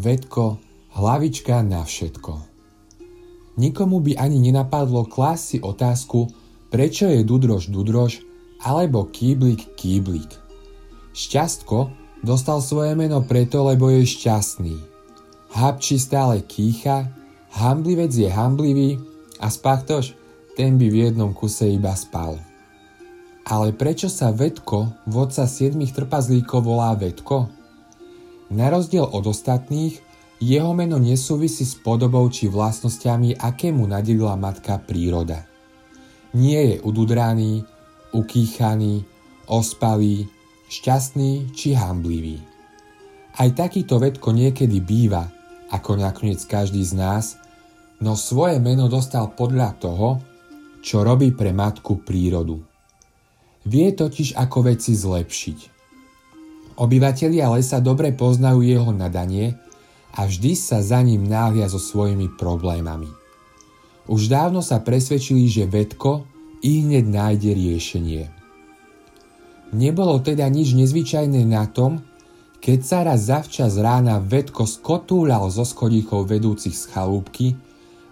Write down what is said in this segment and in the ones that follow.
Vedko, hlavička na všetko. Nikomu by ani nenapadlo klásť si otázku, prečo je Dudroš Dudroš alebo Kýblik Kýblik. Šťastko dostal svoje meno preto, lebo je šťastný. Habči stále kýcha, hamblivec je hamblivý a spachtoš, ten by v jednom kuse iba spal. Ale prečo sa Vedko, vodca siedmých trpazlíkov, volá Vedko? Na rozdiel od ostatných, jeho meno nesúvisí s podobou či vlastnosťami, aké mu nadelila matka príroda. Nie je ududraný, ukýchaný, ospalý, šťastný či hamblivý. Aj takýto vedko niekedy býva, ako nakoniec každý z nás, no svoje meno dostal podľa toho, čo robí pre matku prírodu. Vie totiž ako veci zlepšiť. Obyvatelia lesa dobre poznajú jeho nadanie a vždy sa za ním náhlia so svojimi problémami. Už dávno sa presvedčili, že vedko i hneď nájde riešenie. Nebolo teda nič nezvyčajné na tom, keď sa raz zavčas rána vedko skotúľal zo schodíkov vedúcich z chalúbky,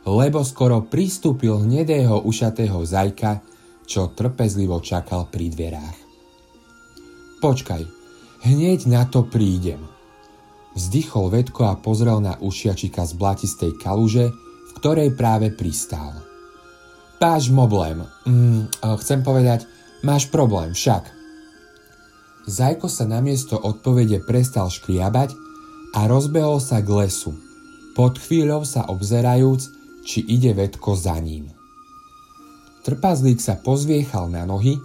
lebo skoro pristúpil hnedého ušatého zajka, čo trpezlivo čakal pri dverách. Počkaj, hneď na to prídem. Vzdychol Vedko a pozrel na ušiačika z blatistej kaluže, v ktorej práve pristál. Páš moblem. Mm, chcem povedať, máš problém však. Zajko sa namiesto odpovede prestal škriabať a rozbehol sa k lesu, pod chvíľou sa obzerajúc, či ide Vedko za ním. Trpazlík sa pozviechal na nohy,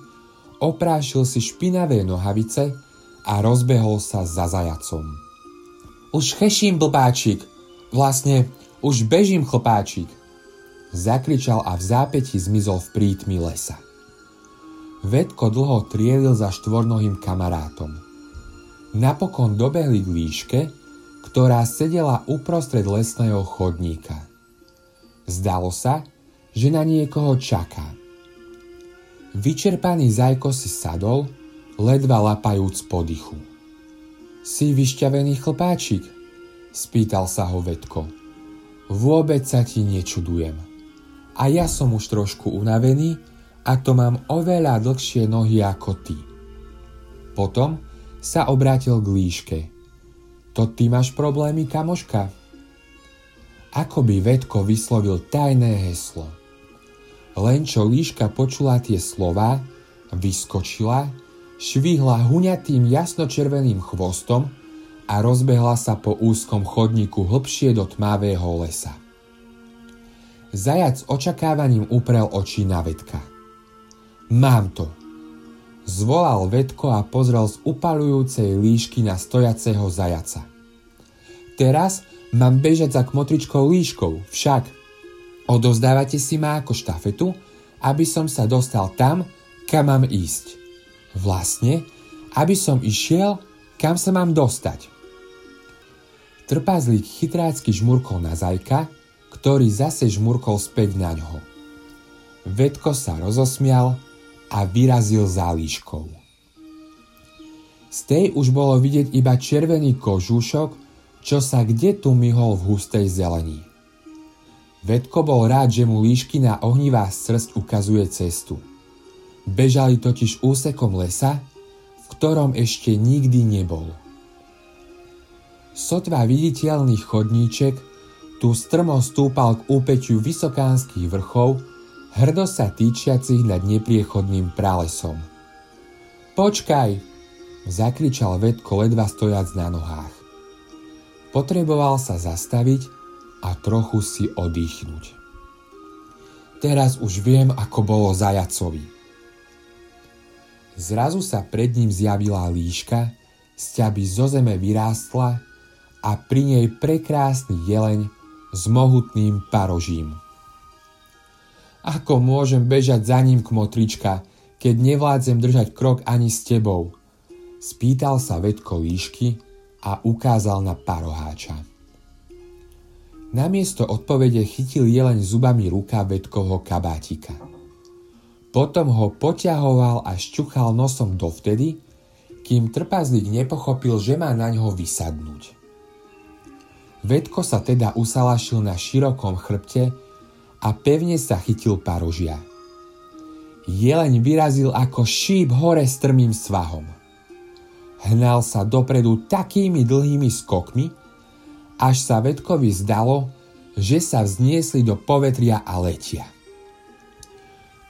oprášil si špinavé nohavice a rozbehol sa za zajacom. Už cheším, blbáčik! Vlastne, už bežím, chlpáčik! Zakričal a v zápäti zmizol v prítmi lesa. Vedko dlho trielil za štvornohým kamarátom. Napokon dobehli k líške, ktorá sedela uprostred lesného chodníka. Zdalo sa, že na niekoho čaká. Vyčerpaný zajko si sadol, ledva lapajúc po dychu. Si vyšťavený chlpáčik? Spýtal sa ho Vedko. Vôbec sa ti nečudujem. A ja som už trošku unavený a to mám oveľa dlhšie nohy ako ty. Potom sa obrátil k líške. To ty máš problémy, kamoška? Ako by Vedko vyslovil tajné heslo – len čo líška počula tie slova, vyskočila, švihla huňatým jasnočerveným chvostom a rozbehla sa po úzkom chodníku hlbšie do tmavého lesa. Zajac očakávaním uprel oči na Vedka. Mám to, zvolal Vedko a pozrel z upalujúcej líšky na stojaceho zajaca. Teraz mám bežať za kmotričkou líškou, však – Odovzdávate si ma ako štafetu, aby som sa dostal tam, kam mám ísť. Vlastne, aby som išiel, kam sa mám dostať. Trpázlík chytrácky žmurkol na zajka, ktorý zase žmurkol späť na ňo. Vedko sa rozosmial a vyrazil záliškou. Z tej už bolo vidieť iba červený kožúšok, čo sa kde tu myhol v hustej zelení. Vedko bol rád, že mu líšky na ohnivá srst ukazuje cestu. Bežali totiž úsekom lesa, v ktorom ešte nikdy nebol. Sotva viditeľný chodníček tu strmo stúpal k úpeťu vysokánskych vrchov, hrdo sa týčiacich nad nepriechodným pralesom. Počkaj! zakričal Vedko ledva stojac na nohách. Potreboval sa zastaviť a trochu si oddychnúť. Teraz už viem, ako bolo zajacovi. Zrazu sa pred ním zjavila líška, z ťaby zo zeme vyrástla a pri nej prekrásny jeleň s mohutným parožím. Ako môžem bežať za ním, kmotrička, keď nevládzem držať krok ani s tebou? Spýtal sa vedko líšky a ukázal na paroháča. Namiesto odpovede chytil jeleň zubami ruka vedkovho kabátika. Potom ho poťahoval a šťuchal nosom dovtedy, kým trpazlík nepochopil, že má na ňo vysadnúť. Vedko sa teda usalašil na širokom chrbte a pevne sa chytil parožia. Jeleň vyrazil ako šíp hore strmým svahom. Hnal sa dopredu takými dlhými skokmi, až sa Vedkovi zdalo, že sa vzniesli do povetria a letia.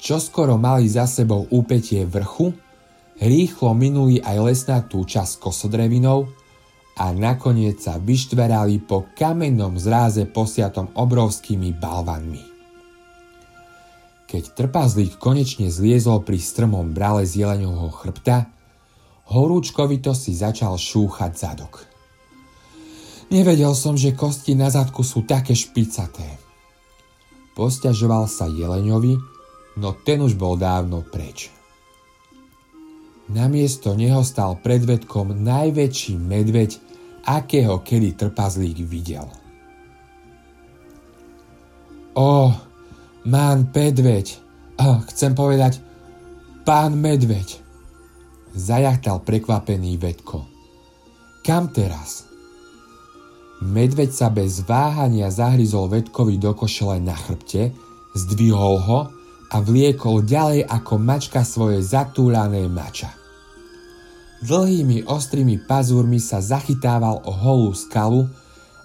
Čoskoro mali za sebou úpetie vrchu, rýchlo minuli aj lesnatú časť kosodrevinou a nakoniec sa vyštverali po kamennom zráze posiatom obrovskými balvanmi. Keď trpazlík konečne zliezol pri strmom brale z jeleňovho chrbta, horúčkovito si začal šúchať zadok. Nevedel som, že kosti na zadku sú také špicaté. Posťažoval sa jeleňovi, no ten už bol dávno preč. Namiesto neho stal pred vedkom najväčší medveď, akého kedy trpazlík videl. O, mán medveď, oh, chcem povedať, pán medveď, zajachtal prekvapený vedko. Kam teraz? Medveď sa bez váhania zahryzol vedkovi do košele na chrbte, zdvihol ho a vliekol ďalej ako mačka svoje zatúľané mača. Dlhými ostrými pazúrmi sa zachytával o holú skalu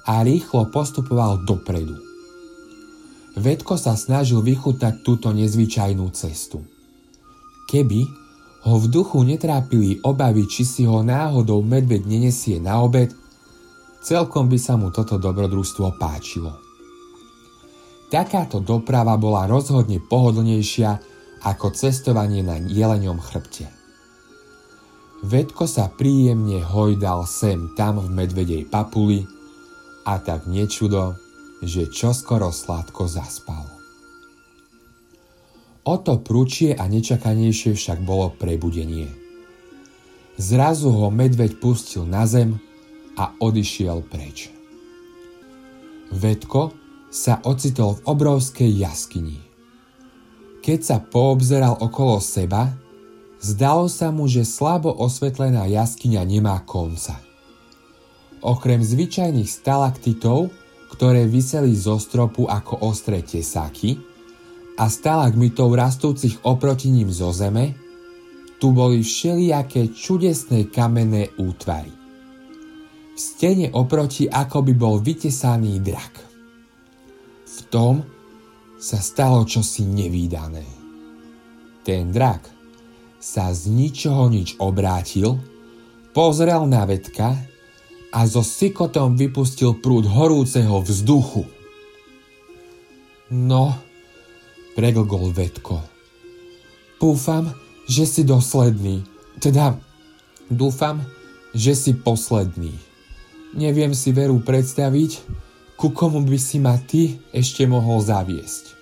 a rýchlo postupoval dopredu. Vedko sa snažil vychutať túto nezvyčajnú cestu. Keby ho v duchu netrápili obavy, či si ho náhodou medveď nenesie na obed, celkom by sa mu toto dobrodružstvo páčilo. Takáto doprava bola rozhodne pohodlnejšia ako cestovanie na jeleňom chrbte. Vedko sa príjemne hojdal sem tam v medvedej papuli a tak nečudo, že čoskoro sladko zaspal. O to prúčie a nečakanejšie však bolo prebudenie. Zrazu ho medveď pustil na zem a odišiel preč. Vedko sa ocitol v obrovskej jaskyni. Keď sa poobzeral okolo seba, zdalo sa mu, že slabo osvetlená jaskyňa nemá konca. Okrem zvyčajných stalaktitov, ktoré vyseli zo stropu ako ostré tesáky, a stalagmitov rastúcich oproti ním zo zeme, tu boli všelijaké čudesné kamenné útvary. V stene oproti ako by bol vytesaný drak tom sa stalo čosi nevýdané. Ten drak sa z ničoho nič obrátil, pozrel na vedka a so sykotom vypustil prúd horúceho vzduchu. No, preglgol vedko. Púfam, že si dosledný. Teda, dúfam, že si posledný. Neviem si veru predstaviť, ku komu by si ma ty ešte mohol zaviesť.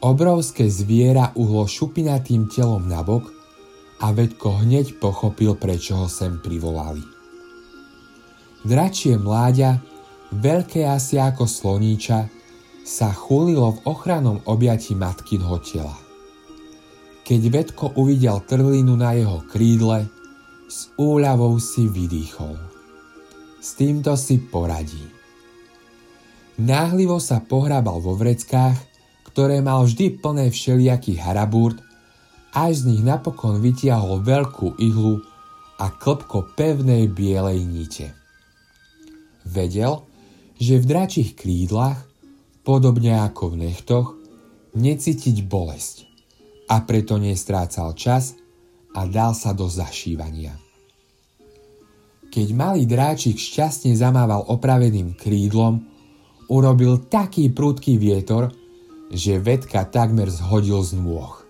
Obrovské zviera uhlo šupinatým telom nabok a Vedko hneď pochopil, prečo ho sem privolali. Dračie mláďa, veľké asi ako sloníča, sa chulilo v ochranom objati matkinho tela. Keď Vedko uvidel trlinu na jeho krídle, s úľavou si vydýchol. S týmto si poradí. Náhlivo sa pohrábal vo vreckách, ktoré mal vždy plné všelijakých harabúrt, až z nich napokon vytiahol veľkú ihlu a klpko pevnej bielej nite. Vedel, že v dračích krídlach, podobne ako v nechtoch, necítiť bolesť a preto nestrácal čas a dal sa do zašívania. Keď malý dráčik šťastne zamával opraveným krídlom, urobil taký prudký vietor, že vedka takmer zhodil z nôh.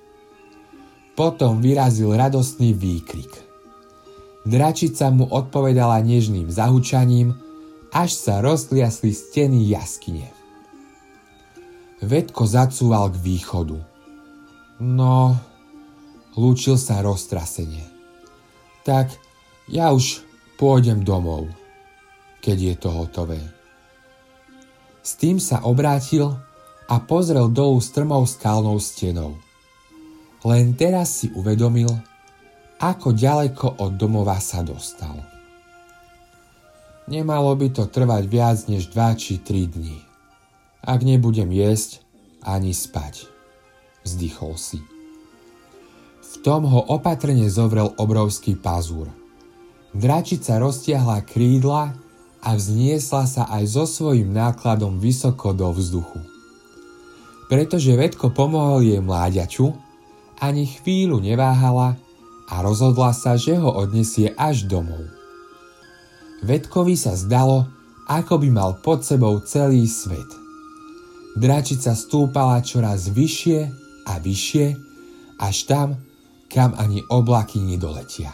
Potom vyrazil radostný výkrik. Dračica mu odpovedala nežným zahučaním, až sa rozkliasli steny jaskyne. Vedko zacúval k východu. No, lúčil sa roztrasene. Tak ja už pôjdem domov, keď je to hotové. S tým sa obrátil a pozrel dolu strmou skalnou stenou. Len teraz si uvedomil, ako ďaleko od domova sa dostal. Nemalo by to trvať viac než 2 či 3 dní. Ak nebudem jesť, ani spať. Vzdychol si. V tom ho opatrne zovrel obrovský pazúr. Dračica roztiahla krídla a vzniesla sa aj so svojím nákladom vysoko do vzduchu. Pretože vedko pomohol jej mláďaču, ani chvíľu neváhala a rozhodla sa, že ho odnesie až domov. Vedkovi sa zdalo, ako by mal pod sebou celý svet. Dračica stúpala čoraz vyššie a vyššie, až tam, kam ani oblaky nedoletia.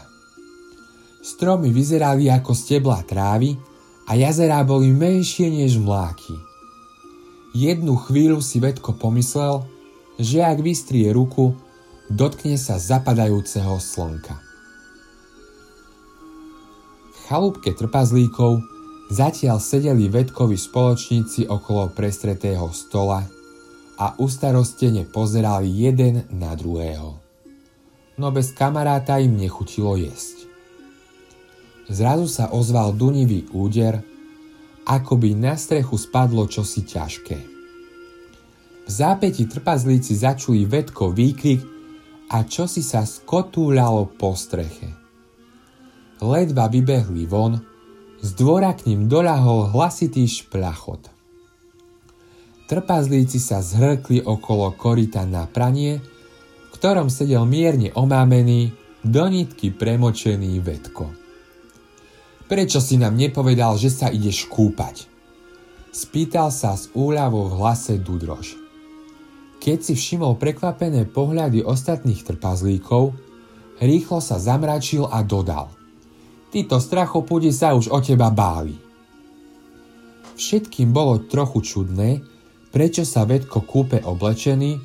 Stromy vyzerali ako stebla trávy a jazerá boli menšie než mláky. Jednu chvíľu si vedko pomyslel, že ak vystrie ruku, dotkne sa zapadajúceho slnka. V chalúbke trpazlíkov zatiaľ sedeli vedkovi spoločníci okolo prestretého stola a ustarostene pozerali jeden na druhého. No bez kamaráta im nechutilo jesť. Zrazu sa ozval dunivý úder, ako by na strechu spadlo čosi ťažké. V zápäti trpazlíci začuli vedko výkrik a čosi sa skotúľalo po streche. Ledva vybehli von, z dvora k ním doľahol hlasitý šplachot. Trpazlíci sa zhrkli okolo korita na pranie, v ktorom sedel mierne omámený, do nitky premočený vedko. Prečo si nám nepovedal, že sa ideš kúpať? Spýtal sa s úľavou v hlase Dudrož. Keď si všimol prekvapené pohľady ostatných trpazlíkov, rýchlo sa zamračil a dodal. Títo strachopudi sa už o teba báli. Všetkým bolo trochu čudné, prečo sa vedko kúpe oblečený,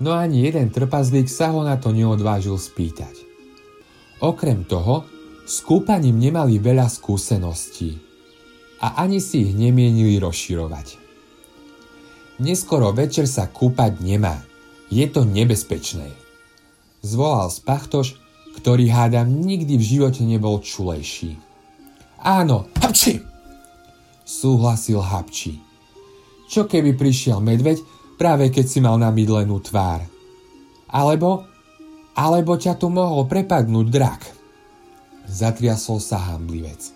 no ani jeden trpazlík sa ho na to neodvážil spýtať. Okrem toho, s kúpaním nemali veľa skúseností a ani si ich nemienili rozširovať. Neskoro večer sa kúpať nemá. Je to nebezpečné. Zvolal spachtoš, ktorý hádam nikdy v živote nebol čulejší. Áno, hapči! Súhlasil hapči. Čo keby prišiel medveď práve keď si mal namydlenú tvár? Alebo, alebo ťa tu mohol prepadnúť drak. Zatriasol sa hamblivec.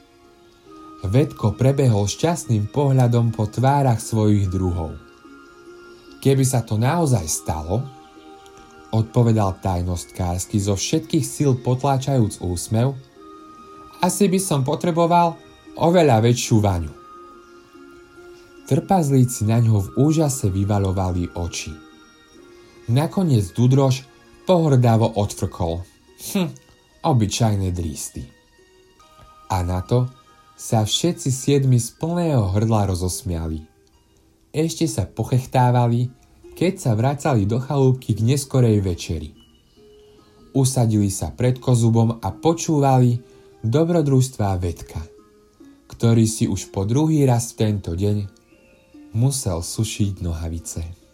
Vedko prebehol šťastným pohľadom po tvárach svojich druhov. Keby sa to naozaj stalo, odpovedal tajnostkársky zo všetkých síl potláčajúc úsmev, asi by som potreboval oveľa väčšiu vaňu. Trpazlíci na ňo v úžase vyvalovali oči. Nakoniec Dudroš pohrdavo odfrkol. Hm, obyčajné drísty. A na to sa všetci siedmi z plného hrdla rozosmiali. Ešte sa pochechtávali, keď sa vracali do chalúbky k neskorej večeri. Usadili sa pred kozubom a počúvali dobrodružstvá Vedka, ktorý si už po druhý raz v tento deň musel sušiť nohavice.